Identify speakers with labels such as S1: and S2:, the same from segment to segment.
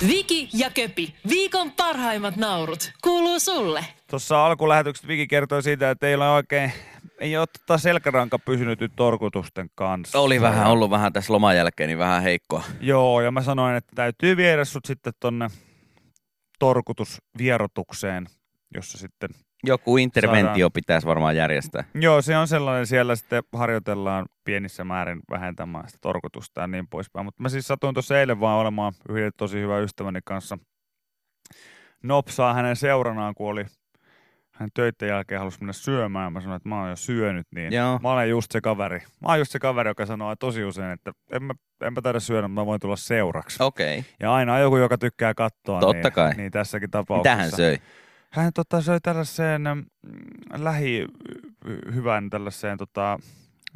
S1: Viki ja Köpi, viikon parhaimmat naurut, kuuluu sulle.
S2: Tuossa alkulähetykset Viki kertoi siitä, että ei ole oikein, ei ole tota selkäranka pysynyt nyt torkutusten kanssa.
S3: Oli vähän ollut vähän tässä loman jälkeen, niin vähän heikkoa.
S2: Joo, ja mä sanoin, että täytyy viedä sut sitten tonne torkutusvierotukseen, jossa sitten
S3: Joku interventio
S2: Saadaan.
S3: pitäisi varmaan järjestää.
S2: Joo, se on sellainen, siellä sitten harjoitellaan pienissä määrin vähentämään sitä torkutusta ja niin poispäin. Mutta mä siis satuin tuossa eilen vaan olemaan yhden tosi hyvän ystäväni kanssa nopsaa hänen seuranaan, kun oli hän töiden jälkeen halusi mennä syömään. Mä sanoin, että mä oon jo syönyt, niin
S3: Joo.
S2: mä olen just se kaveri. Mä oon just se kaveri, joka sanoo tosi usein, että en mä, enpä taida syödä, mutta mä voin tulla seuraksi.
S3: Okei. Okay.
S2: Ja aina on joku, joka tykkää katsoa.
S3: Totta
S2: niin,
S3: kai.
S2: Niin tässäkin tapauksessa.
S3: Mitä hän söi?
S2: Hän tota, söi tällaiseen mm, lähi hyvän tällaiseen, tota,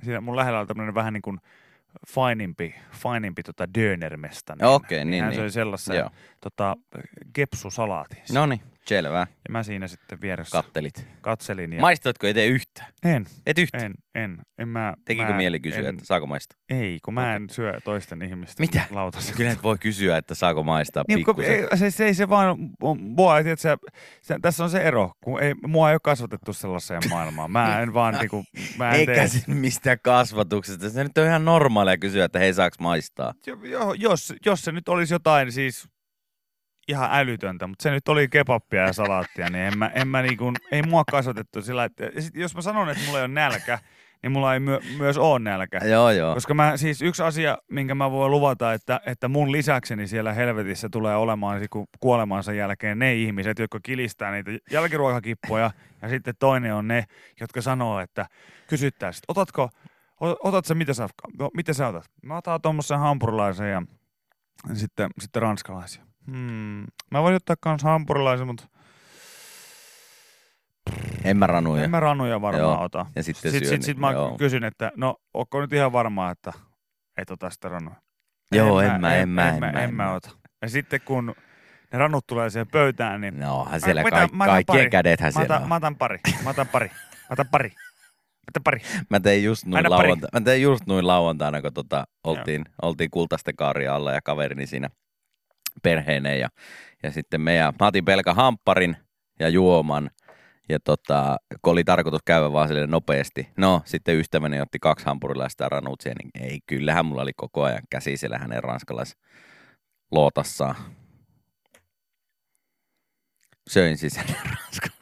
S2: siinä mun lähellä on tämmöinen vähän niin kuin fainimpi, fainimpi tota dönermesta.
S3: Okei, niin,
S2: hän
S3: niin.
S2: söi sellaisen
S3: Joo.
S2: tota, kepsusalaatin.
S3: No niin, selvä.
S2: Ja mä siinä sitten vieressä
S3: Kattelit.
S2: katselin. Ja
S3: Maistatko itse yhtään?
S2: en,
S3: Et yhtä.
S2: en, en, en mä,
S3: Tekikö
S2: mä
S3: mieli kysyä,
S2: en,
S3: että saako maistaa?
S2: Ei, kun mä en syö toisten ihmisten
S3: Mitä?
S2: lautasia.
S3: Kyllä et voi kysyä, että saako maistaa
S2: Niin, kun,
S3: pikkusen.
S2: ei, se, se, ei se vaan, mua, ei, se, se, tässä on se ero, kun ei, mua ei ole kasvatettu sellaiseen maailmaan. Mä en vaan, niinku, mä en
S3: Eikä
S2: tee,
S3: se mistään kasvatuksesta. Se nyt on ihan normaalia kysyä, että hei saaks maistaa.
S2: jo, jo, jos, jos se nyt olisi jotain siis ihan älytöntä, mutta se nyt oli kebappia ja salaattia, niin en mä, en mä niinku, ei mua kasvatettu sillä, että ja sit, jos mä sanon, että mulla ei ole nälkä, niin mulla ei myö, myös ole nälkä.
S3: Joo, joo.
S2: Koska mä, siis yksi asia, minkä mä voin luvata, että, että mun lisäkseni siellä helvetissä tulee olemaan kuolemansa jälkeen ne ihmiset, jotka kilistää niitä jälkiruokakippoja, ja sitten toinen on ne, jotka sanoo, että kysyttäisiin, otatko, otat sä, mitä sä, no, mitä sä otat? Mä otan tuommoisen hampurilaisen ja sitten, sitten ranskalaisia. Hmm. Mä voin ottaa kans hampurilaisen, mutta
S3: En mä ranuja.
S2: en mä ranuja varmaan
S3: Joo.
S2: ota.
S3: Ja sitten
S2: Sitten
S3: syön
S2: sit, sit
S3: niitä,
S2: mä
S3: joo.
S2: kysyn, että no, onko nyt ihan varmaa, että et ota sitä ranua?
S3: Joo, en mä, en mä,
S2: en,
S3: en
S2: mä,
S3: mä,
S2: en
S3: en
S2: mä ota. Ja sitten kun ne ranut tulee siihen pöytään, niin
S3: No, onhan siellä
S2: Mä-
S3: kaik-
S2: mä otan
S3: kaikkien
S2: pari.
S3: kädethän
S2: mä
S3: siellä on.
S2: mä otan pari, mä otan pari, mä otan pari, mä otan pari.
S3: Mä tein just noin lauantaina, mä tein just noin lauantaina, kun tota, oltiin, oltiin kultaisten kaaria alla ja kaverini siinä perheineen ja, ja sitten me ja mä otin pelkä hampparin ja juoman ja tota, kun oli tarkoitus käydä vaan silleen nopeasti. No, sitten ystäväni otti kaksi hampurilaista ja ranut siihen, niin ei, kyllähän mulla oli koko ajan käsi siellä hänen ranskalais lootassaan. Söin siis hänen ranskalaisia.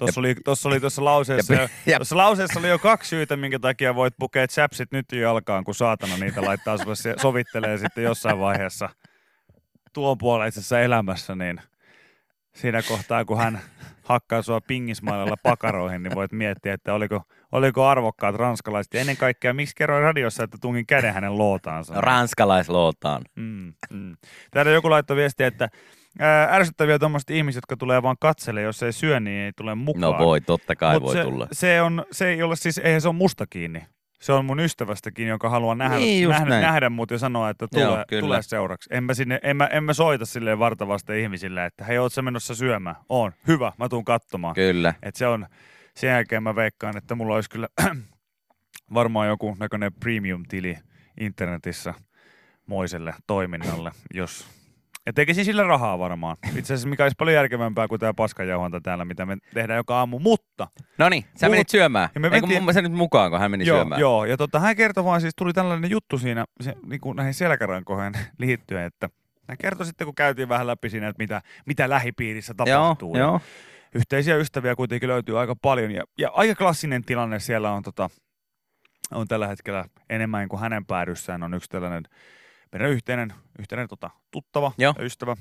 S2: Tuossa oli, tuossa oli tuossa lauseessa,
S3: ja- ja-
S2: tuossa lauseessa oli jo kaksi syytä, minkä takia voit pukea chapsit nyt jo jalkaan, kun saatana niitä laittaa sulle, sovittelee sitten jossain vaiheessa tuon puoleisessa elämässä, niin siinä kohtaa, kun hän hakkaa sua pingismailalla pakaroihin, niin voit miettiä, että oliko, oliko arvokkaat ranskalaiset. Ja ennen kaikkea, miksi kerroin radiossa, että tungin käden hänen lootaansa.
S3: Ranskalaislootaan.
S2: Mm, mm. Täällä joku laittoi viestiä, että ää, ärsyttäviä tuommoiset ihmiset, jotka tulee vaan katsele, jos ei syö, niin ei tule mukaan.
S3: No voi, totta kai
S2: Mut
S3: voi
S2: se,
S3: tulla.
S2: Se, on, se ei ole siis, eihän se on musta kiinni. Se on mun ystävästäkin, joka haluaa nähdä,
S3: Niin,
S2: nähdä, nähdä mut ja sanoa, että tule,
S3: Joo, kyllä.
S2: tule seuraksi. En mä, sinne, en, mä, en mä soita silleen vartavasta ihmisille, että hei, oot sä menossa syömään? On, hyvä, mä tuun katsomaan.
S3: Kyllä.
S2: Et se on, sen jälkeen mä veikkaan, että mulla olisi kyllä varmaan joku näköinen premium-tili internetissä moiselle toiminnalle, jos... Ja tekisin sillä rahaa varmaan. Itse asiassa mikä olisi paljon järkevämpää kuin tämä paskajauhanta täällä, mitä me tehdään joka aamu. Mutta
S3: No niin, sä
S2: Mut-
S3: menit syömään.
S2: ja me
S3: Eikö
S2: mentiin-
S3: mun sä nyt mukaan, kun hän meni
S2: joo,
S3: syömään?
S2: joo, ja tota, hän kertoi vaan, siis tuli tällainen juttu siinä se, niin kuin näihin selkärankoihin liittyen, että hän kertoi sitten, kun käytiin vähän läpi siinä, että mitä, mitä lähipiirissä
S3: joo,
S2: tapahtuu. Ja
S3: joo.
S2: Yhteisiä ystäviä kuitenkin löytyy aika paljon, ja, ja aika klassinen tilanne siellä on, tota, on tällä hetkellä enemmän kuin hänen päädyssään on yksi tällainen meidän yhteinen, yhteinen tota, tuttava
S3: Joo.
S2: ja ystävä,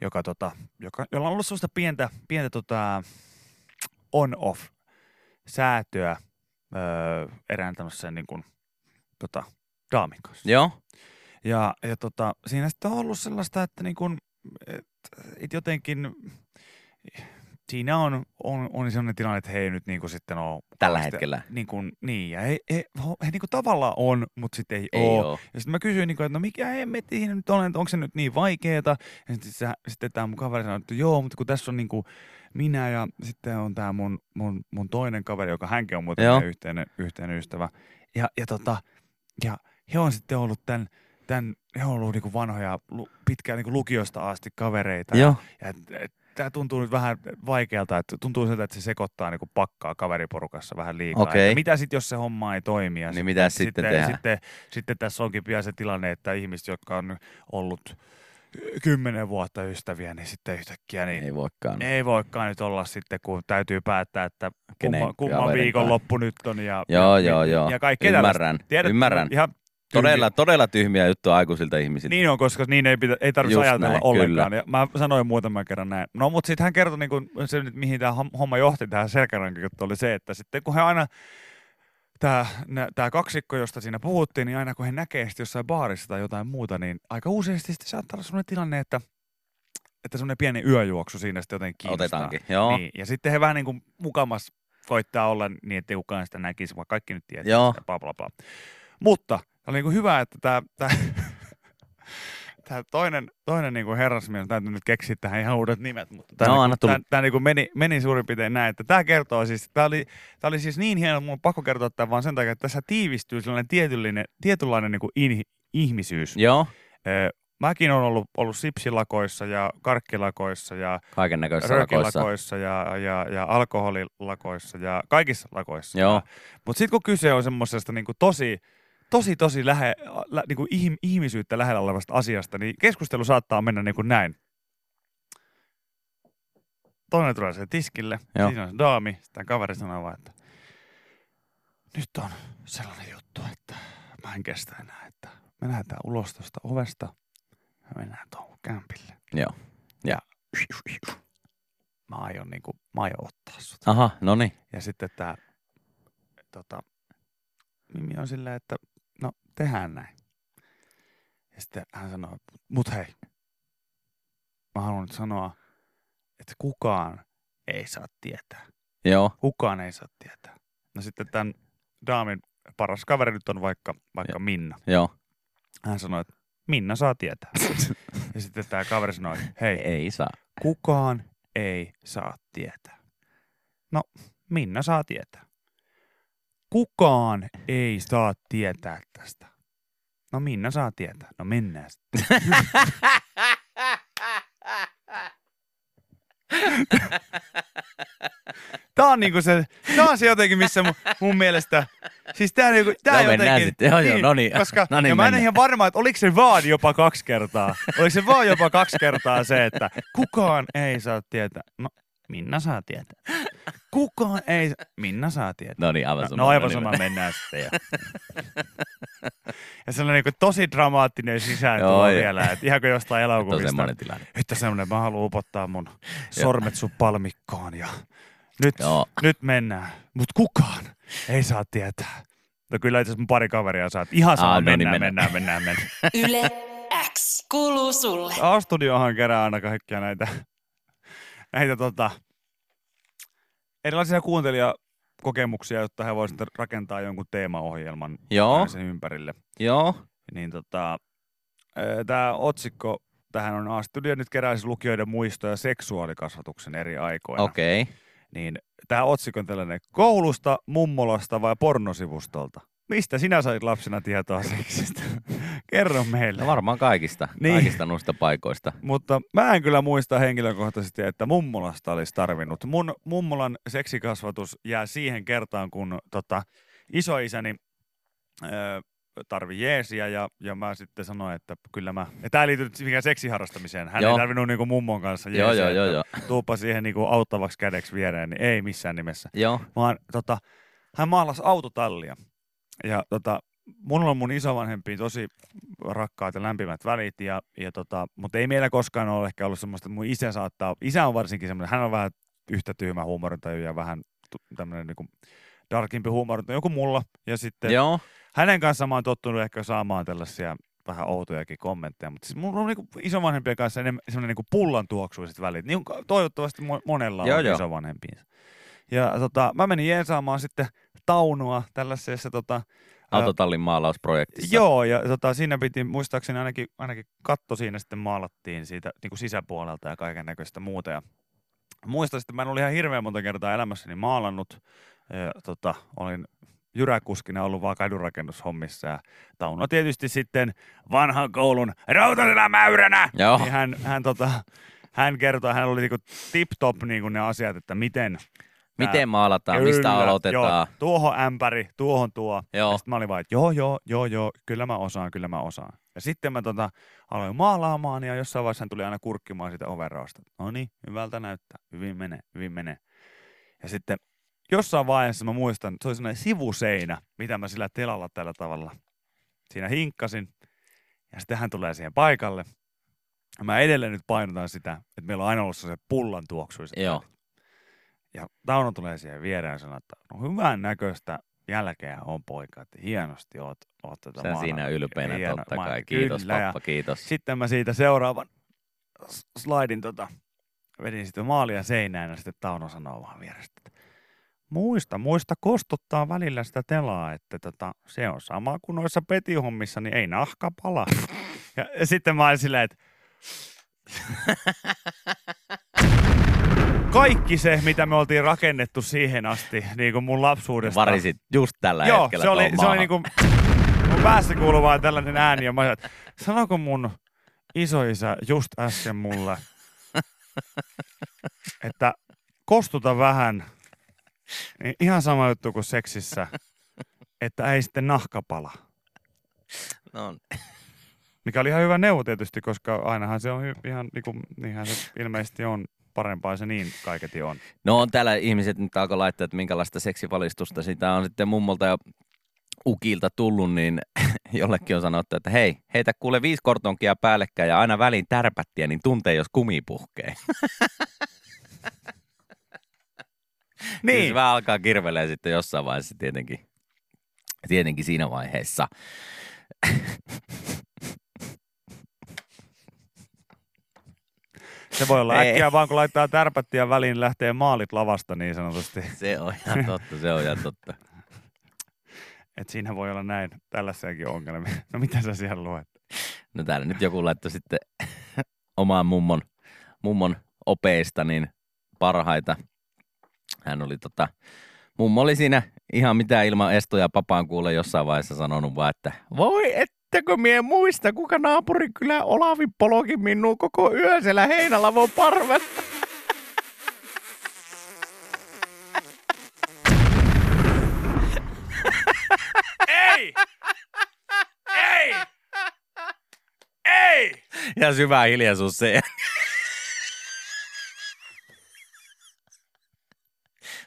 S2: joka, tota, joka, jolla on ollut sellaista pientä, pientä tota, on-off säätöä öö, erään tämmöisen niin kuin, tota, daamin kanssa.
S3: Joo,
S2: Ja, ja tota, siinä sitten on ollut sellaista, että niin kuin, et, et jotenkin siinä on, on, on sellainen tilanne, että he ei nyt niin kuin sitten ole
S3: tällä
S2: kauheasti-
S3: hetkellä.
S2: Niin, kuin, niin ja he, he, he niin kuin tavallaan on, mutta sitten ei,
S3: Ei
S2: ole.
S3: oo.
S2: Ja sitten mä kysyin, niin kuin, että no mikä hemmetti siinä nyt on, että onko se nyt niin vaikeeta. Ja sitten, se, sitten tämä mun kaveri sanoi, että joo, mutta kun tässä on niin kuin minä ja sitten on tämä mun, mun, mun toinen kaveri, joka hänkin on muuten
S3: Joo.
S2: yhteinen, yhteinen ystävä. Ja, ja, tota, ja he on sitten ollut tämän, tämän, he on ollut niinku vanhoja, pitkään niinku lukiosta asti kavereita.
S3: Joo.
S2: Ja, et, et, tämä tuntuu nyt vähän vaikealta, että tuntuu siltä, että se sekoittaa niinku pakkaa kaveriporukassa vähän liikaa.
S3: Okei.
S2: Että mitä sitten, jos se homma ei toimi? Ja
S3: Niin mitä sitten tehdään?
S2: Sitten, sitten tässä onkin pian se tilanne, että ihmiset, jotka on ollut kymmenen vuotta ystäviä, niin sitten yhtäkkiä niin
S3: Ei voikaan.
S2: ei voikaan nyt olla sitten, kun täytyy päättää, että
S3: Kenen
S2: kumma, kumman
S3: kaverin
S2: viikonloppu nyt on. Ja,
S3: Joo,
S2: ja,
S3: joo,
S2: ja,
S3: joo.
S2: Ja kaikkea
S3: Ymmärrän,
S2: Tiedät,
S3: ymmärrän.
S2: Ihan
S3: Todella, todella tyhmiä juttuja aikuisilta ihmisiltä.
S2: Niin on, koska niin ei, pitä, ei tarvitse
S3: Just
S2: ajatella
S3: näin,
S2: ollenkaan.
S3: kyllä.
S2: Ja mä sanoin muutaman kerran näin. No mutta sitten hän kertoi, niin kun, se, mihin tämä homma johti, tähän selkärankin juttu, oli se, että sitten kun he aina, tämä, tämä kaksikko, josta siinä puhuttiin, niin aina kun he näkee sitten jossain baarissa tai jotain muuta, niin aika useasti sitten saattaa olla sellainen tilanne, että että semmoinen pieni yöjuoksu siinä sitten jotenkin kiinnostaa.
S3: Otetaankin, joo.
S2: Niin, ja sitten he vähän niin kuin mukamas koittaa olla niin, että kukaan sitä näkisi, vaikka kaikki nyt tietää
S3: Joo.
S2: sitä, bla bla bla. Mutta oli niin kuin hyvä, että tämä, tämä, tämä toinen, toinen niin kuin herrasmies, täytyy nyt keksiä tähän ihan uudet nimet, mutta tämä,
S3: No,
S2: niin tämä, tämä niin kuin meni, meni suurin piirtein näin, että tämä kertoo siis, tämä oli, tämä oli siis niin hieno, että mun on pakko kertoa tämä vaan sen takia, että tässä tiivistyy sellainen tietynlainen, tietynlainen niin kuin in, ihmisyys.
S3: Joo,
S2: Ö, Mäkin olen ollut, ollut sipsilakoissa ja karkkilakoissa ja
S3: kaiken näköisissä lakoissa.
S2: röökilakoissa ja, ja, ja alkoholilakoissa ja kaikissa lakoissa.
S3: Joo.
S2: Mutta sitten kun kyse on semmoisesta niinku tosi, tosi, tosi lähe, lä, niinku ihm, ihmisyyttä lähellä olevasta asiasta, niin keskustelu saattaa mennä niinku näin. Toinen tulee sen tiskille,
S3: Joo.
S2: siinä on se daami, sitten kaveri sanoo vaan, että nyt on sellainen juttu, että mä en kestä enää, että me lähdetään ulos tuosta ovesta ja mennään tuohon kämpille.
S3: Joo.
S2: Ja mä aion, niinku, mä aion ottaa sut.
S3: Aha, no niin.
S2: Ja sitten tämä tota, Mimi on silleen, että no tehdään näin. Ja sitten hän sanoo, mut hei, mä haluan nyt sanoa, että kukaan ei saa tietää.
S3: Joo,
S2: Kukaan ei saa tietää. No sitten tämän daamin paras kaveri nyt on vaikka, vaikka Minna.
S3: joo.
S2: Hän sanoi, että Minna saa tietää. ja sitten tämä kaveri sanoi, hei,
S3: Ei saa.
S2: kukaan ei saa tietää. No, Minna saa tietää. Kukaan ei saa tietää tästä. No Minna saa tietää. No mennään sitten. Tää on niinku se, tää on se jotenkin, missä mun, mun mielestä, siis tää, niinku, tää
S3: No
S2: jotenkin,
S3: sitten. Joo, joo, no niin.
S2: koska,
S3: No niin,
S2: ja mä en ihan varma, että oliko se vaan jopa kaksi kertaa. Oliko se vaan jopa kaksi kertaa se, että kukaan ei saa tietää. No, Minna saa tietää. Kukaan ei, Minna saa tietää.
S3: No niin, aivan
S2: No,
S3: sama.
S2: no aivan
S3: niin,
S2: sama,
S3: mennään.
S2: mennään sitten. Ja, ja sellainen niin tosi dramaattinen sisääntulo vielä, että ihan kuin jostain
S3: on
S2: elokuvista.
S3: semmoinen tilanne.
S2: Että semmoinen, mä haluan upottaa mun sormet sun palmikkoon ja nyt,
S3: Joo.
S2: nyt mennään. Mut kukaan ei saa tietää. No kyllä itse asiassa mun pari kaveria saa, että ihan sama,
S3: Aa, no niin,
S2: mennään,
S3: mennään.
S2: mennään, mennään, mennään.
S1: Yle X kuuluu sulle.
S2: A-studiohan kerää aina kaikkia näitä, näitä tota, erilaisia kuuntelijakokemuksia, jotta he voisivat rakentaa jonkun teemaohjelman
S3: Joo,
S2: sen ympärille.
S3: joo.
S2: Niin tota, tämä otsikko tähän on A-studio nyt keräisi lukijoiden muistoja seksuaalikasvatuksen eri aikoina.
S3: Okei. Okay.
S2: Niin tämä otsikko on tällainen, koulusta, mummolasta vai pornosivustolta? Mistä sinä sait lapsena tietoa seksistä? Kerro meille.
S3: No varmaan kaikista,
S2: Niin.
S3: kaikista noista paikoista.
S2: Mutta mä en kyllä muista henkilökohtaisesti, että mummolasta olisi tarvinnut. Mun mummolan seksikasvatus jää siihen kertaan, kun tota, isoisäni öö, tarvi jeesiä ja, ja mä sitten sanoin, että kyllä mä... Ja tää nyt mikään seksiharrastamiseen. Hän
S3: Joo.
S2: ei tarvinnut niinku mummon kanssa jeesiä.
S3: Joo, joo, joo, joo.
S2: Tuuppa siihen niinku auttavaksi kädeksi viereen, niin ei missään nimessä.
S3: Joo,
S2: Vaan tota, hän maalasi autotallia. Ja tota, mulla on mun isovanhempiin tosi rakkaat ja lämpimät välit, ja, ja tota, mutta ei meillä koskaan ole ehkä ollut semmoista, että mun isä saattaa, isä on varsinkin semmoinen, hän on vähän yhtä tyhmä huumorintaju ja vähän tämmöinen niinku darkimpi huumorintaju joku mulla. Ja sitten
S3: joo.
S2: hänen kanssaan mä oon tottunut ehkä saamaan tällaisia vähän outojakin kommentteja, mutta siis mulla on niinku isovanhempien kanssa enemmän semmoinen niinku pullan tuoksuiset välit. Niin toivottavasti mo- monella
S3: Joo,
S2: on
S3: joo.
S2: isovanhempiinsa. Ja tota, mä menin jeesaamaan sitten Taunua tällaisessa tota,
S3: Autotallin maalausprojektissa.
S2: Joo, ja tota, siinä piti, muistaakseni ainakin, ainakin katto siinä sitten maalattiin siitä niin kuin sisäpuolelta ja kaiken näköistä muuta. Ja muistan sitten, mä en ollut ihan hirveän monta kertaa elämässäni maalannut. Ja, tota, olin jyräkuskina ollut vaan kadunrakennushommissa. Ja Tauno tietysti sitten vanhan koulun rautaisena mäyränä.
S3: Joo.
S2: Niin hän, hän, tota, hän kertoi, hän oli niinku tip-top niinku ne asiat, että miten
S3: Miten maalataan, mistä
S2: Kyllä,
S3: aloitetaan.
S2: Joo, tuohon ämpäri, tuohon tuo.
S3: Joo.
S2: Ja sitten mä olin vaan, että joo, joo, joo, joo, kyllä mä osaan, kyllä mä osaan. Ja sitten mä tota, aloin maalaamaan ja jossain vaiheessa hän tuli aina kurkkimaan sitä overraosta. No niin, hyvältä näyttää, hyvin menee, hyvin menee. Ja sitten jossain vaiheessa mä muistan, se oli sellainen sivuseinä, mitä mä sillä telalla tällä tavalla siinä hinkkasin. Ja sitten hän tulee siihen paikalle. Mä edelleen nyt painotan sitä, että meillä on aina ollut se pullan tuoksuiset
S3: Joo.
S2: välit. Ja Tauno tulee siihen viereen ja sanoo, että no hyvän näköistä jälkeä on poika, että hienosti oot, oot tätä
S3: Sä siinä ylpeänä
S2: Hieno-
S3: totta kai. Kiitos
S2: kyllä,
S3: pappa, kiitos.
S2: Sitten mä siitä seuraavan slaidin tota, vedin sitten maalia seinään ja sitten Tauno sanoo vaan vierestä, että muista, muista kostuttaa välillä sitä telaa, että tota, se on sama kuin noissa petihommissa, niin ei nahka pala. ja, ja sitten mä olin silleen, että kaikki se, mitä me oltiin rakennettu siihen asti, niin kuin mun lapsuudesta.
S3: Varisit just tällä
S2: Joo,
S3: hetkellä
S2: se oli, se oli
S3: maahan.
S2: niinku, mun päässä kuuluu vaan tällainen ääni ja mä sanoin, että sanoko mun isoisä just äsken mulle, että kostuta vähän, niin ihan sama juttu kuin seksissä, että ei sitten nahka pala.
S3: No,
S2: Mikä oli ihan hyvä neuvo tietysti, koska ainahan se on hy- ihan, niinku, niinhän se ilmeisesti on parempaa se niin kaiketi on.
S3: no on täällä ihmiset nyt alkoi laittaa, että minkälaista seksivalistusta sitä on sitten mummolta ja ukilta tullut, niin jollekin on sanottu, että hei, heitä kuule viisi kortonkia päällekkäin ja aina väliin tärpättiä, niin tuntee, jos kumi puhkee. Niin. Se vähän alkaa kirvelee sitten jossain vaiheessa tietenkin. Tietenkin siinä vaiheessa.
S2: Se voi olla
S3: Ei.
S2: äkkiä vaan, kun laittaa tärpättiä väliin, lähtee maalit lavasta niin sanotusti.
S3: Se on ihan totta, se on ihan totta.
S2: Että siinä voi olla näin, tällaisiakin ongelmia. No mitä sä siellä luet?
S3: No täällä nyt joku laittoi sitten omaan mummon, mummon opeista niin parhaita. Hän oli tota, mummo oli siinä ihan mitä ilman estoja papaan kuule jossain vaiheessa sanonut vaan, että voi ettekö mie muista, kuka naapurin kyllä Olavi poloki minua koko yön siellä heinälavon parvella.
S2: Ei! Ei! Ei!
S3: Ja syvä hiljaisuus se.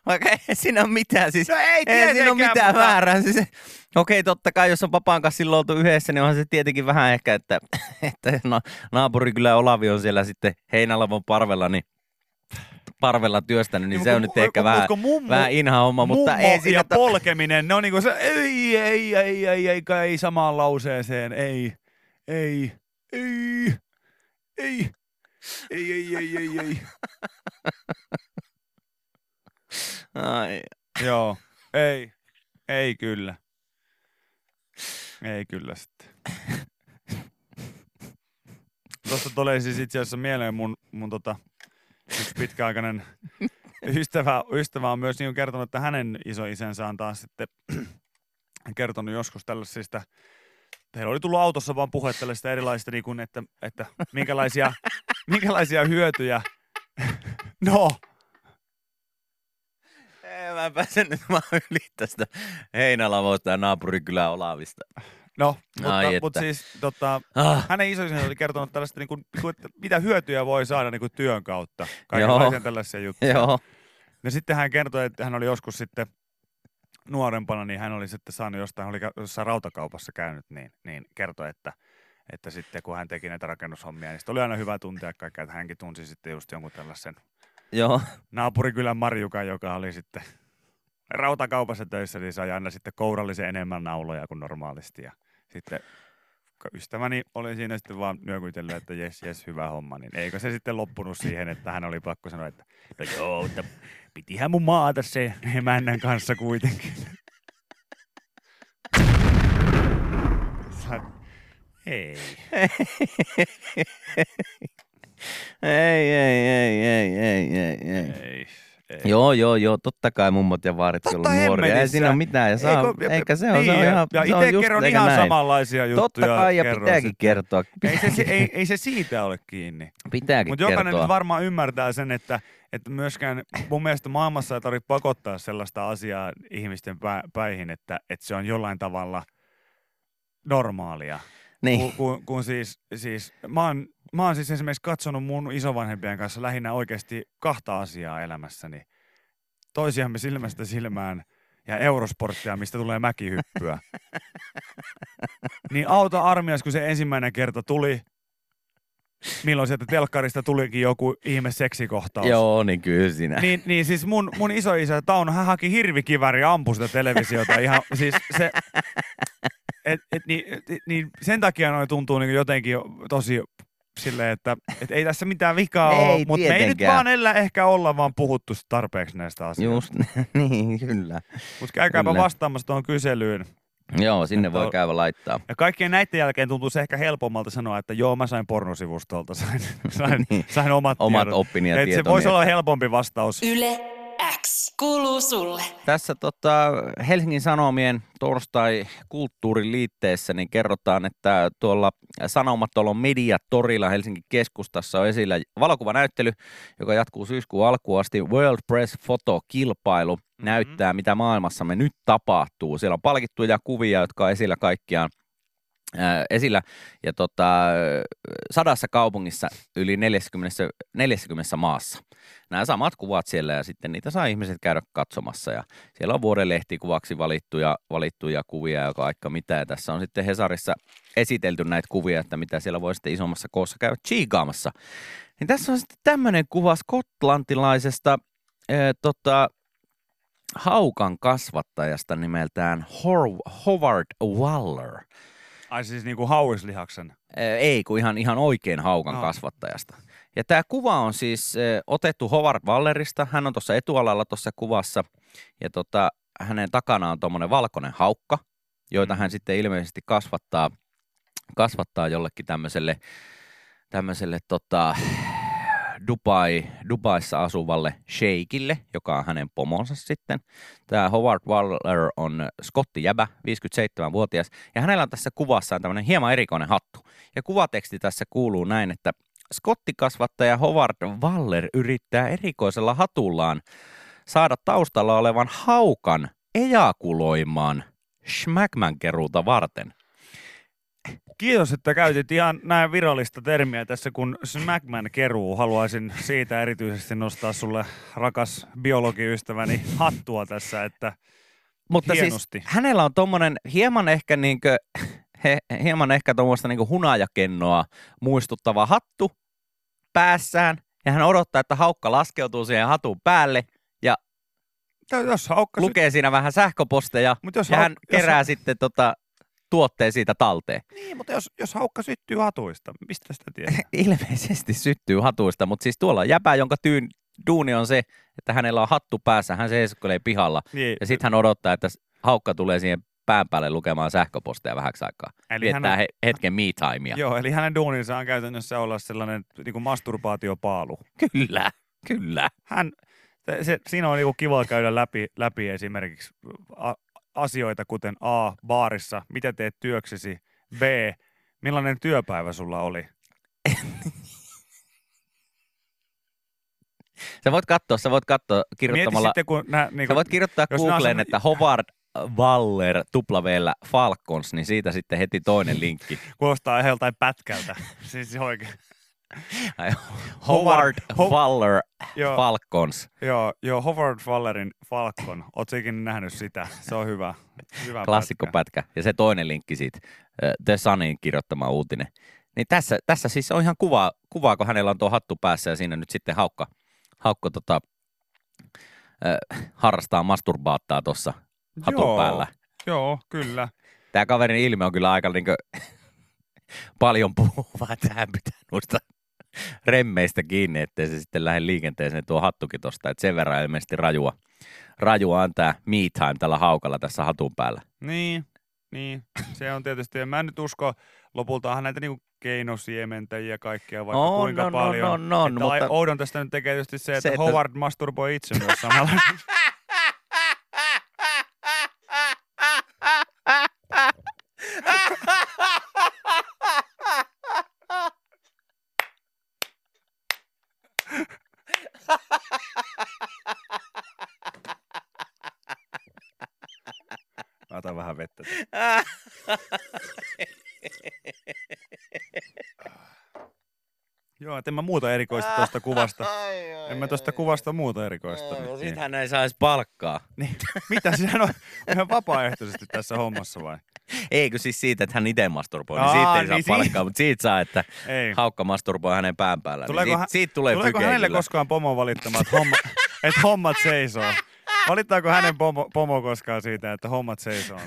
S3: Vaikka ei siinä ole mitään, siis
S2: No ei
S3: ei siinä ole mitään
S2: mutta-
S3: väärää. Siis, okei, totta kai, jos on papaan kanssa silloin oltu yhdessä, niin onhan se tietenkin vähän ehkä, että, että na, naapuri kyllä Olavi on siellä sitten Heinälavon parvella, niin parvella työstänyt, niin
S2: Niin,
S3: se on nyt ehkä vähän,
S2: mummo-
S3: vähän inha homma, mutta ei siinä...
S2: ja polkeminen, ne on niinku se, ei, ei, ei, ei, ei, ei samaan lauseeseen, ei, ei, ei, ei, ei, ei, ei, ei, ei.
S3: Ai,
S2: Joo, ei, ei kyllä. Ei kyllä sitten. Tuosta tulee siis itse asiassa mieleen mun, mun tota, yksi pitkäaikainen ystävä, ystävä on myös niin kertonut, että hänen isoisänsä on taas sitten kertonut joskus tällaisista, heillä oli tullut autossa vaan puhe tällaisista erilaisista, niin kuin, että, että minkälaisia, minkälaisia hyötyjä, no,
S3: mä en pääse nyt vaan yli tästä Heinälavosta ja naapurikylän Olavista.
S2: no, mutta,
S3: Ai
S2: mutta
S3: että.
S2: siis tota,
S3: Ah,
S2: hänen isoisänsä oli kertonut tällaista, niin kuin, että mitä hyötyjä voi saada niin kuin työn kautta. Kaikenlaisia tällaisia juttuja.
S3: joo.
S2: Ja sitten hän kertoi, että hän oli joskus sitten nuorempana, niin hän oli sitten saanut jostain, oli jossain rautakaupassa käynyt, niin, niin kertoi, että, että sitten kun hän teki näitä rakennushommia, niin oli aina hyvä tuntea kaikkea, että hänkin tunsi sitten just jonkun tällaisen
S3: Joo,
S2: naapurikylän Marjukan, joka oli sitten rautakaupassa töissä, niin sai aina sitten kourallisen enemmän nauloja kuin normaalisti. Ja sitten ystäväni oli siinä sitten vaan nyökytellyt, että jes, jes, hyvä homma, niin eikö se sitten loppunut siihen, että hän oli pakko sanoa, että no joo, että pitihän mun maata se emännän kanssa kuitenkin. Sä- Ei.
S3: ei, ei, ei, ei, ei, ei, ei.
S2: Ei,
S3: Joo, joo, joo, totta kai mummot ja vaarit
S2: Totta
S3: on nuoria. Ei siinä ole mitään, ja saa,
S2: Eikö-
S3: eikä se on,
S2: niin,
S3: se on ihan,
S2: ja
S3: se on
S2: itse
S3: just
S2: kerron ihan
S3: näin.
S2: samanlaisia juttuja.
S3: Totta kai, ja pitääkin
S2: sitten.
S3: kertoa.
S2: Ei se, se, ei, ei se siitä ole kiinni.
S3: Pitääkin
S2: Mutta jokainen
S3: kertoa.
S2: nyt varmaan ymmärtää sen, että, että myöskään mun mielestä maailmassa ei tarvitse pakottaa sellaista asiaa ihmisten pä, päihin, että, että se on jollain tavalla normaalia.
S3: Niin.
S2: Kun, kun, kun siis, siis mä, oon, mä oon siis esimerkiksi katsonut mun isovanhempien kanssa lähinnä oikeasti kahta asiaa elämässäni. Toisiamme silmästä silmään ja eurosporttia, mistä tulee mäkihyppyä. niin auta armias, kun se ensimmäinen kerta tuli, milloin sieltä telkkarista tulikin joku ihme seksikohtaus.
S3: Joo, niin kyllä siinä.
S2: Niin, niin siis mun, mun isoisä Tauno, hän haki hirvikiväri ja ampui sitä televisiota ihan, siis se, et, et, niin, et, niin sen takia noin tuntuu niin jotenkin jo tosi silleen, että et ei tässä mitään vikaa
S3: Ei
S2: ole, mutta me ei nyt vaan ellä ehkä olla vaan puhuttu tarpeeksi näistä asioista.
S3: Just, niin, kyllä.
S2: Mutta käykääpä
S3: Kyllä.
S2: vastaamassa tuohon kyselyyn.
S3: Joo, sinne
S2: Että
S3: voi
S2: on-
S3: käydä laittaa.
S2: Ja kaikkien näiden jälkeen tuntuu se ehkä helpommalta sanoa, että joo, mä sain pornosivustolta, sain, sain,
S3: Niin.
S2: sain omat,
S3: Omat
S2: tiedot.
S3: oppini ja
S2: Et se voisi olla helpompi vastaus.
S1: Yle X kuuluu sulle.
S3: Tässä tota, Helsingin Sanomien torstai-kulttuurin liitteessä niin kerrotaan, että tuolla Sanomatolon mediatorilla Helsingin keskustassa on esillä valokuvanäyttely, joka jatkuu syyskuun alkuun asti. World Press Photo-kilpailu
S2: Mhm.
S3: näyttää, mitä maailmassamme nyt tapahtuu. Siellä on palkittuja kuvia, jotka on esillä kaikkiaan esillä ja tota, sadassa kaupungissa yli 40, 40 maassa. Nämä samat kuvat siellä ja sitten niitä saa ihmiset käydä katsomassa ja siellä on vuoden lehtikuvaksi valittuja, valittuja kuvia, joka aika mitä. Ja tässä on sitten Hesarissa esitelty näitä kuvia, että mitä siellä voi sitten isommassa koossa käydä chiigaamassa. Niin tässä on sitten tämmöinen kuva skotlantilaisesta ee, tota, haukan kasvattajasta nimeltään Howard Waller.
S2: Ai siis niinku hauislihaksen.
S3: Ee, Ei, kun ihan, ihan oikein haukan
S2: Aa.
S3: kasvattajasta. Ja tämä kuva on siis otettu Howard Wallerista. Hän on tuossa etualalla tuossa kuvassa. Ja tota, hänen takana on tuommoinen valkoinen haukka, joita hän sitten ilmeisesti kasvattaa, kasvattaa jollekin tämmöiselle, tämmöiselle tota, Dubai, Dubaissa asuvalle sheikille, joka on hänen pomonsa sitten. Tämä Howard Waller on skottijäbä, 57-vuotias, ja hänellä on tässä kuvassaan tämmöinen hieman erikoinen hattu. Ja kuvateksti tässä kuuluu näin, että skottikasvattaja Howard Waller yrittää erikoisella hatullaan saada taustalla olevan haukan ejakuloimaan schmackman keruuta varten.
S2: Kiitos, että käytit ihan näin virallista termiä tässä, kun Smackman keruu. Haluaisin siitä erityisesti nostaa sulle, rakas biologiystäväni, hattua tässä, että
S3: Mutta
S2: Hienosti.
S3: siis hänellä on tommonen hieman ehkä niinkö, he, hieman ehkä tuommoista niinku hunajakennoa muistuttava hattu päässään. Ja hän odottaa, että haukka laskeutuu siihen hatun päälle ja
S2: jos haukka,
S3: lukee siinä vähän sähköposteja.
S2: Mut jos
S3: ja hän
S2: hauk- jos
S3: kerää
S2: ha-
S3: sitten tota, tuotteen siitä talteen.
S2: niin, mutta jos, jos haukka syttyy hatuista, mistä sitä tietää?
S3: Ilmeisesti syttyy hatuista, mutta siis tuolla on jäpä, jonka tyyn, duuni on se, että hänellä on hattu päässä, hän seisokkelee pihalla.
S2: Niin,
S3: Ja sitten hän odottaa, että haukka tulee siihen pään päälle lukemaan sähköposteja vähäksi aikaa.
S2: Eli
S3: Viettää
S2: hänen-
S3: he, hetken me timea.
S2: Joo, eli hänen duuninsa on käytännössä olla sellainen niin kuin masturbaatiopaalu.
S3: Kyllä, kyllä.
S2: Hän, se, siinä on niinku kiva käydä läpi, läpi esimerkiksi asioita, kuten A, baarissa, mitä teet työksesi, B, millainen työpäivä sulla oli.
S3: Sä voit katsoa, sä voit katsoa
S2: Mieti
S3: kirjoittamalla,
S2: sitten, kun nää,
S3: sä
S2: niinku,
S3: voit kirjoittaa
S2: on
S3: Googleen,
S2: semmo-
S3: että Howard Waller tuplavellä Falcons, niin siitä sitten heti toinen linkki.
S2: kuulostaa joltain pätkältä. siis oikein.
S3: Howard
S2: Ho-
S3: Waller
S2: Joo,
S3: Falcons.
S2: joo, joo, Howard Fallerin Falcon. Ikinä nähnyt sitä? Se on hyvä. hyvä
S3: Klassikkopätkä. Ja se toinen linkki siitä, The Sunin kirjoittama uutinen. Niin tässä, tässä siis on ihan kuva, kuva, kun hänellä on tuo hattu päässä ja siinä nyt sitten haukka, haukka tota, äh, harrastaa masturbaattaa tuossa hatun
S2: Joo,
S3: päällä.
S2: Joo, kyllä.
S3: Tämä kaverin ilme on kyllä aika niinkö paljon puhuva, että hän pitää noista remmeistä kiinni, ettei se sitten lähde liikenteeseen tuo hattukin tosta. Et sen verran ilmeisesti rajua, rajua on tämä me time tällä haukalla tässä hatun päällä.
S2: Niin, niin, se on tietysti, en mä nyt usko, lopultahan näitä niinku keinosiementäjiä kaikkea vaikka
S3: On,
S2: kuinka
S3: on,
S2: paljon.
S3: on, on,
S2: että
S3: mutta-
S2: Oudon tästä nyt tekee tietysti se, että,
S3: Se, että-
S2: Howard masturboi itse myös samalla. Mä otan vähän vettä. Joo, et en mä muuta erikoista tuosta kuvasta. En mä tuosta kuvasta muuta erikoista.
S3: No,
S2: niin-
S3: sit hän ei saisi palkkaa.
S2: niin. Mitä sehän on ihan vapaaehtoisesti tässä hommassa vai?
S3: Eikö siis siitä, että hän itse masturboi, niin siitä ei saa
S2: niin si-
S3: palkkaa, mutta siitä saa, että
S2: Ei.
S3: haukka masturboi hänen pään päällä.
S2: Tuleeko
S3: niin siitä, siitä tulee
S2: Tuleeko hänelle koskaan pomo valittamaan, että, homma, että hommat seisoo? Valittaako hänen pomo, pomo koskaan siitä, että hommat seisoo?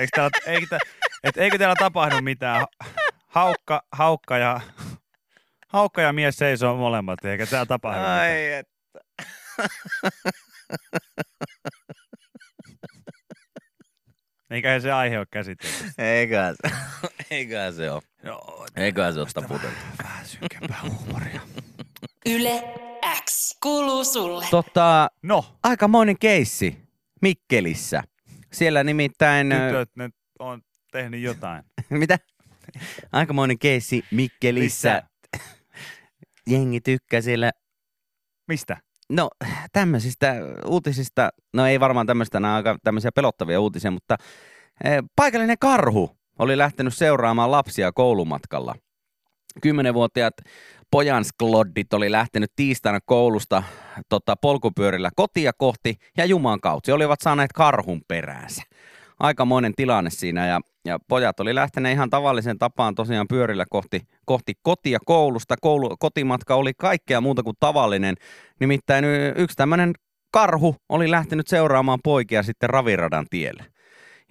S2: Eikö täällä, eikö, tä- et, eikö täällä tapahdu mitään? Haukka, haukka ja, haukka ja mies seisoo molemmat, eikä täällä tapahdu mitään.
S3: Ai, et.
S2: Eiköhän se aihe ole käsitelty.
S3: Eiköhän se, eiköhän se ole.
S2: Joo,
S3: Eiköhän se ole taputeltu.
S2: vähän synkempää huumoria.
S1: Yle X kuuluu sulle.
S3: Tota,
S2: No,
S3: aikamoinen keissi Mikkelissä. Siellä nimittäin...
S2: tytöt ne on tehnyt jotain.
S3: Mitä? Aikamoinen keissi Mikkelissä. Jengi tykkää siellä
S2: Mistä?
S3: No tämmöisistä uutisista, no ei varmaan tämmöistä, nämä on aika tämmöisiä pelottavia uutisia, mutta eh, paikallinen karhu oli lähtenyt seuraamaan lapsia koulumatkalla. Kymmenenvuotiaat pojanskloddit oli lähtenyt tiistaina koulusta tota, polkupyörillä kotia kohti ja Juman kautta. Olivat saaneet karhun peräänsä. Aikamoinen tilanne siinä ja, ja pojat oli lähteneet ihan tavallisen tapaan tosiaan pyörillä kohti, kohti kotia koulusta. Koulu, kotimatka oli kaikkea muuta kuin tavallinen. Nimittäin yksi tämmöinen karhu oli lähtenyt seuraamaan poikia sitten raviradan tielle.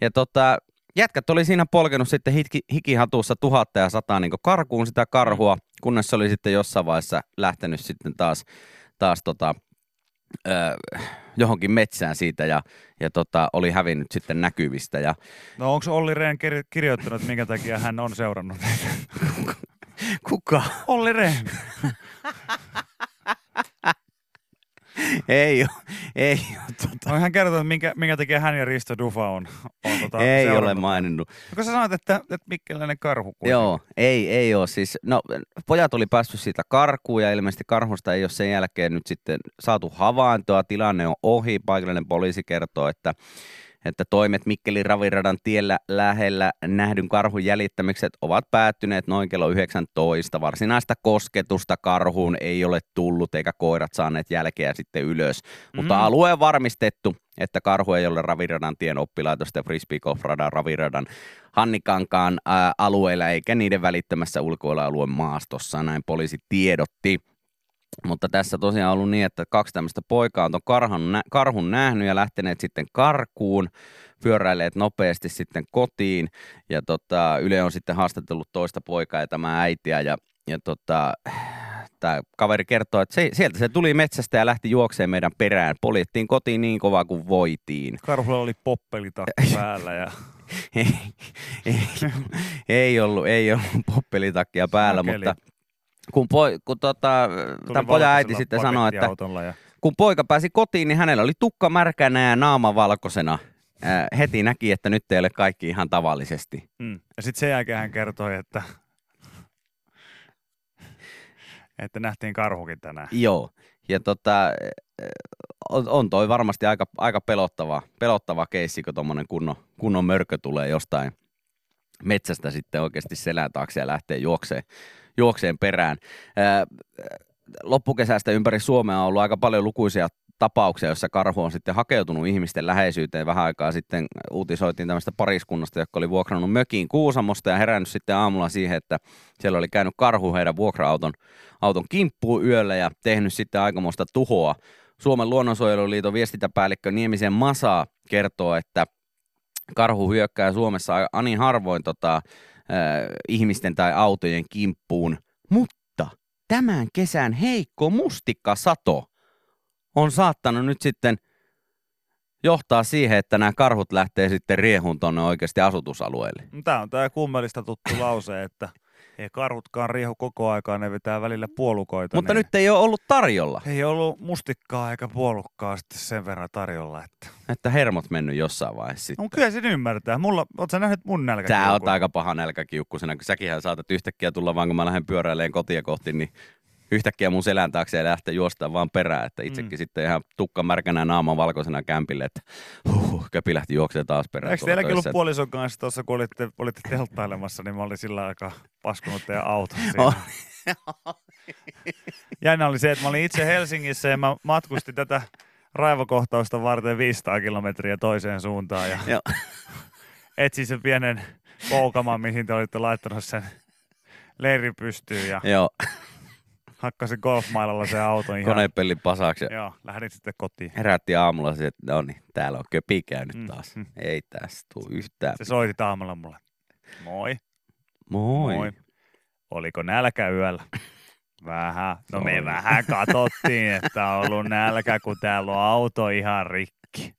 S3: Ja tota, jätkät oli siinä polkenut sitten hiki, hikihatussa tuhatta ja sataa niin karkuun sitä karhua, kunnes se oli sitten jossain vaiheessa lähtenyt sitten taas, taas tota, ö, johonkin metsään siitä ja, ja tota, oli hävinnyt sitten näkyvistä. Ja
S2: No onko Olli Rehn kir- kirjoittanut, minkä takia hän on seurannut
S3: kuka?
S2: Olli Rehn.
S3: ei ole, ei ole, tota,
S2: hän kertonut, minkä, minkä takia hän ja Risto Dufa on, on tota,
S3: ei ole maininnut.
S2: No, Kun sä sanoit, että, että Mikkeläinen karhu kuitenkin.
S3: Joo, ei, ei ole. Siis, no, pojat oli päässyt siitä karkuun ja ilmeisesti karhusta ei ole sen jälkeen nyt sitten saatu havaintoa. Tilanne on ohi. Paikallinen poliisi kertoo, että, että toimet Mikkelin raviradan tiellä lähellä nähdyn karhun jäljittämikset ovat päättyneet noin kello 19. Varsinaista kosketusta karhuun ei ole tullut eikä koirat saaneet jälkeä sitten ylös. Mutta
S2: Mm.
S3: alue on varmistettu, että karhu ei ole raviradan tien oppilaitosta ja frisbee golf radan raviradan Hannikankaan ää, alueella eikä niiden välittämässä ulkoilualueen maastossa, näin poliisi tiedotti. Mutta tässä tosiaan on ollut niin, että kaksi tämmöistä poikaa on karhun, nä- karhun nähnyt ja lähteneet sitten karkuun, pyöräilleet nopeasti sitten kotiin. Ja tota, Yle on sitten haastatellut toista poikaa ja tämä äitiä ja, ja tota, tämä kaveri kertoo, että se, sieltä se tuli metsästä ja lähti juokseen meidän perään. Poljettiin kotiin niin kovaa kuin voitiin.
S2: Karhulla oli poppelitakki päällä ja
S3: ei, ei, ei ollut, ei ollut poppelitakkia päällä,
S2: Okei.
S3: mutta kun, poi, kun tota, tämän pojan äiti sitten sanoi, että
S2: Ja...
S3: kun poika pääsi kotiin, niin hänellä oli tukka märkänä ja naama valkoisena. Heti näki, että nyt ei ole kaikki ihan tavallisesti.
S2: Mm. ja sitten sen jälkeen hän kertoi, että, että nähtiin karhukin tänään.
S3: Joo, ja tota, on, on toi varmasti aika, aika pelottava, pelottava keissi, kun tuommoinen kunnon, kunnon mörkö tulee jostain metsästä sitten oikeasti selän taakse ja lähtee juokseen, juokseen perään. Ää, loppukesästä ympäri Suomea on ollut aika paljon lukuisia tapauksia, joissa karhu on sitten hakeutunut ihmisten läheisyyteen. Vähän aikaa sitten uutisoitiin tämmöistä pariskunnasta, joka oli vuokrannut mökiin Kuusamosta ja herännyt sitten aamulla siihen, että siellä oli käynyt karhu heidän vuokra-auton auton kimppuun yöllä ja tehnyt sitten aikamoista tuhoa. Suomen luonnonsuojeluliiton viestintäpäällikkö Niemisen Masa kertoo, että karhu hyökkää Suomessa ani harvoin tota, ihmisten tai autojen kimppuun, mutta tämän kesän heikko mustikkasato on saattanut nyt sitten johtaa siihen, että nämä karhut lähtee sitten riehuun tuonne oikeasti asutusalueelle.
S2: Tämä on tämä kummelista tuttu lause, että ei karhutkaan riehu koko aikaa, ne vetää välillä puolukoita.
S3: Mutta
S2: niin
S3: nyt ei ole ollut tarjolla,
S2: Ei ollut mustikkaa eikä puolukkaa sitten sen verran tarjolla. Että...
S3: että hermot mennyt jossain vaiheessa sitten.
S2: No, kyllä sen ymmärtää. Mulla, oot sä nähnyt mun nälkä?
S3: Sä oot aika paha nälkäkiukkusena, kun säkinhän saatat yhtäkkiä tulla vaan, kun mä lähden pyöräilemään kotia kohti, niin yhtäkkiä mun selän taakse ja lähtee juostaan vaan perään, että itsekin mm. sitten ihan tukka märkänä naaman valkoisena kämpille, että huh, köpi lähti juoksemaan taas perään.
S2: Eikö teilläkin ollut puolison kanssa tuossa, kun olitte, olitte telttailemassa, niin mä olin sillä aikaa paskunut teidän auton siinä. Jännä oli se, että mä olin itse Helsingissä ja mä matkustin tätä raivokohtausta varten 500 kilometriä toiseen suuntaan ja etsin sen pienen poukaman, mihin te olitte laittanut sen leiri pystyyn ja
S3: Joo,
S2: hakkasin golfmailalla sen auton ihan.
S3: konepelli pasaksi.
S2: Joo, lähdin sitten kotiin.
S3: Herätti aamulla se, että no niin, täällä on köpi käynyt
S2: Mm,
S3: taas.
S2: mm.
S3: Ei tästä tuu yhtään.
S2: Se soitti aamulla mulle. Moi.
S3: Moi.
S2: Moi. Oliko nälkä yöllä? Vähän. No me vähän katsottiin, että on ollut nälkä, kun täällä on auto ihan rikki.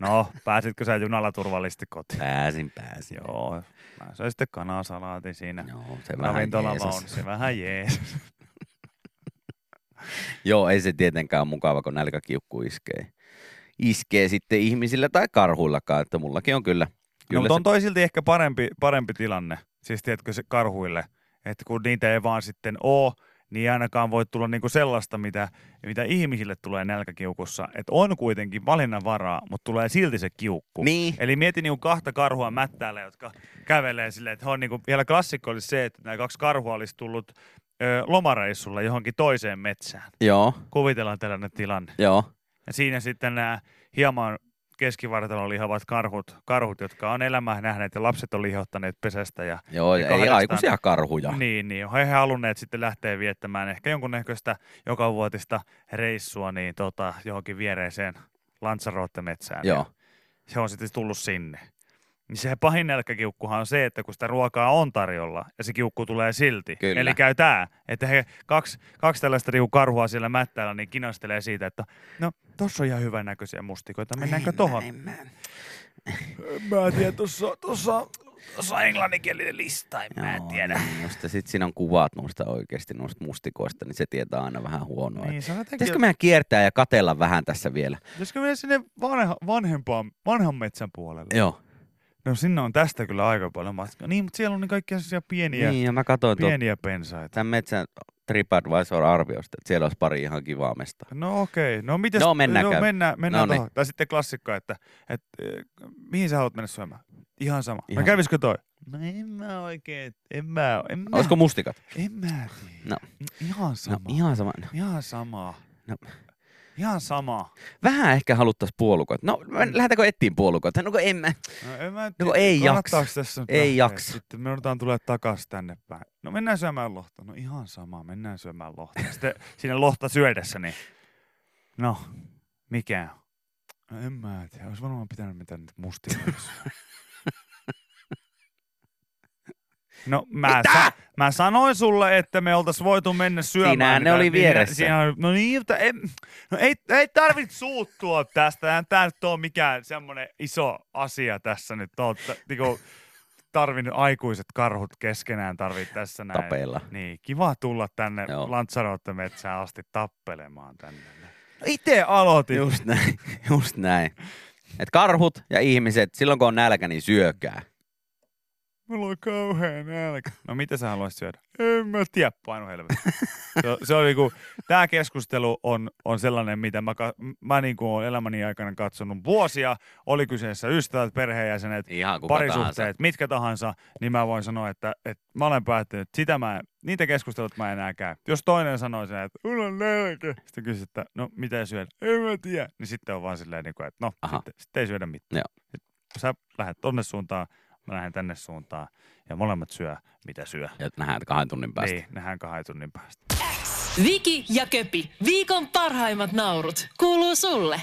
S2: No, pääsitkö sä junalla turvallisesti kotiin?
S3: Pääsin, pääsin.
S2: Joo, mä söin sitten kanasalaatin siinä
S3: Joo, se vähän
S2: ravintolavaunussa.
S3: jeesas.
S2: Se vähän jees.
S3: Joo, ei se tietenkään ole mukava, kun nälkäkiukku iskee. Iskee sitten ihmisillä tai karhuillakaan, että mullakin on kyllä.
S2: No,
S3: kyllä
S2: mutta on
S3: se,
S2: toi silti ehkä parempi, parempi tilanne, siis tiedätkö se karhuille, että kun niitä ei vaan sitten oo, niin ei ainakaan voi tulla niinku sellaista, mitä, mitä ihmisille tulee nälkäkiukussa. Että on kuitenkin valinnan varaa, mutta tulee silti se kiukku.
S3: Niin.
S2: Eli mieti niinku kahta karhua mättäällä, jotka kävelee silleen, että on niinku, vielä klassikko olisi se, että nämä kaksi karhua olisi tullut ö, lomareissulla johonkin toiseen metsään.
S3: Joo,
S2: Kuvitellaan tällainen tilanne.
S3: joo.
S2: Ja siinä sitten nämä hieman keskivartalon lihavat karhut, karhut, jotka on elämää nähneet ja lapset on lihottaneet pesästä. Ja,
S3: Joo,
S2: Ja
S3: ei aikuisia karhuja.
S2: niin, niin, he halunneet sitten lähteä viettämään ehkä jonkunnäköistä jokavuotista reissua niin tota, johonkin viereiseen Lanzarote-metsään.
S3: Joo.
S2: Ja se on sitten tullut sinne. Niin se pahin nälkäkiukkuhan on se, että kun sitä ruokaa on tarjolla ja se kiukku tulee silti.
S3: Kyllä.
S2: Eli käy tää, että he kaksi, kaksi tällaista niinku karhua siellä mättäällä niin kinastelee siitä, että no tossa on ihan hyvän näköisiä mustikoita, mennäänkö tohon? En mä, mä tiedä, tossa, tossa, tossa on englanninkielinen lista, en mä
S3: Joo,
S2: tiedä.
S3: Niin, just, ja sit siinä on kuvat noista oikeasti noista mustikoista, niin se tietää aina vähän huonoa.
S2: Niin, se on jotenkin,
S3: Pitäisikö meidän kiertää ja katella vähän tässä vielä?
S2: pitäisikö mennä sinne vanha, vanhempaan, vanhan metsän puolelle?
S3: Joo.
S2: No sinne on tästä kyllä aika paljon matkaa. Niin, mutta siellä on niin kaikkia sellaisia pieniä,
S3: Niin, ja mä katsoin
S2: pieniä pensaita.
S3: tämän metsän TripAdvisor-arviosta, että siellä olisi pari ihan kivaa mestaa.
S2: No okei, no mitäs?
S3: No, mennään
S2: no, mennään, mennään
S3: No niin.
S2: Tai sitten klassikko, että, että eh, mihin sä haluat mennä syömään? Ihan sama.
S3: Ihan
S2: no kävisikö toi? No en mä oikein, en mä, en mä,
S3: Olisiko mustikat?
S2: en mä tiedä.
S3: No.
S2: Ihan sama.
S3: No ihan sama.
S2: Ihan sama.
S3: No.
S2: Ihan sama.
S3: Vähän ehkä haluttaisiin puolukoita. No, lähdetäänkö etsiin puolukoita? No en mä.
S2: No, en mä
S3: No, ei jaksa.
S2: Tässä nyt
S3: Ei
S2: lähteä?
S3: jaksa.
S2: Sitten me joudutaan tulee takaisin tänne päin. No mennään syömään lohta. No ihan sama, mennään syömään lohta. Sitten siinä lohta syödessä, niin no, mikä on? No en mä tiedä, olisi varmaan pitänyt mitään nyt mustia syödä. No mä, sa- mä sanoin sulle, että me oltais voitu mennä syömään.
S3: Siinähän ne oli vieressä.
S2: Siinä on, no niin, mutta en, no ei, ei tarvitse suuttua tästä. Tää nyt ole mikään semmoinen iso asia tässä nyt. On, niinku, tarvinnut aikuiset karhut keskenään tarvii tässä näin.
S3: Tapeilla.
S2: Niin, kiva tulla tänne
S3: Joo.
S2: Lanzarote-metsään asti tappelemaan tänne. No itse aloitin.
S3: Just näin, just näin. Et karhut ja ihmiset, silloin kun on nälkä, niin syökää.
S2: Mulla on kauhean nälkä. No mitä sä haluaisit syödä? En mä tiedä, painu helvetti. se, se oli niinku, tää keskustelu on, on sellainen, mitä mä, mä niinku oon elämäni aikana katsonut vuosia. Oli kyseessä ystävät, perheenjäsenet,
S3: Ihan
S2: parisuhteet,
S3: tahansa.
S2: mitkä tahansa, niin mä voin sanoa, että, että mä olen päättänyt, että sitä mä, niitä keskustelut mä en enää käy. Jos toinen sanoo sen, että mulla on nälkä, sitten kysyt, että no mitä syödä, en mä tiedä, niin sitten on vaan silleen, niin kuin, että no
S3: Aha.
S2: sitten, sitten ei syödä mitään.
S3: Joo.
S2: Sitten sä lähdet tonne suuntaan, mä lähden tänne suuntaan ja molemmat syö, mitä syö.
S3: Ja nähdään kahden tunnin päästä.
S2: Niin, nähdään kahden tunnin päästä.
S1: Viki ja Köpi, viikon parhaimmat naurut, kuuluu sulle.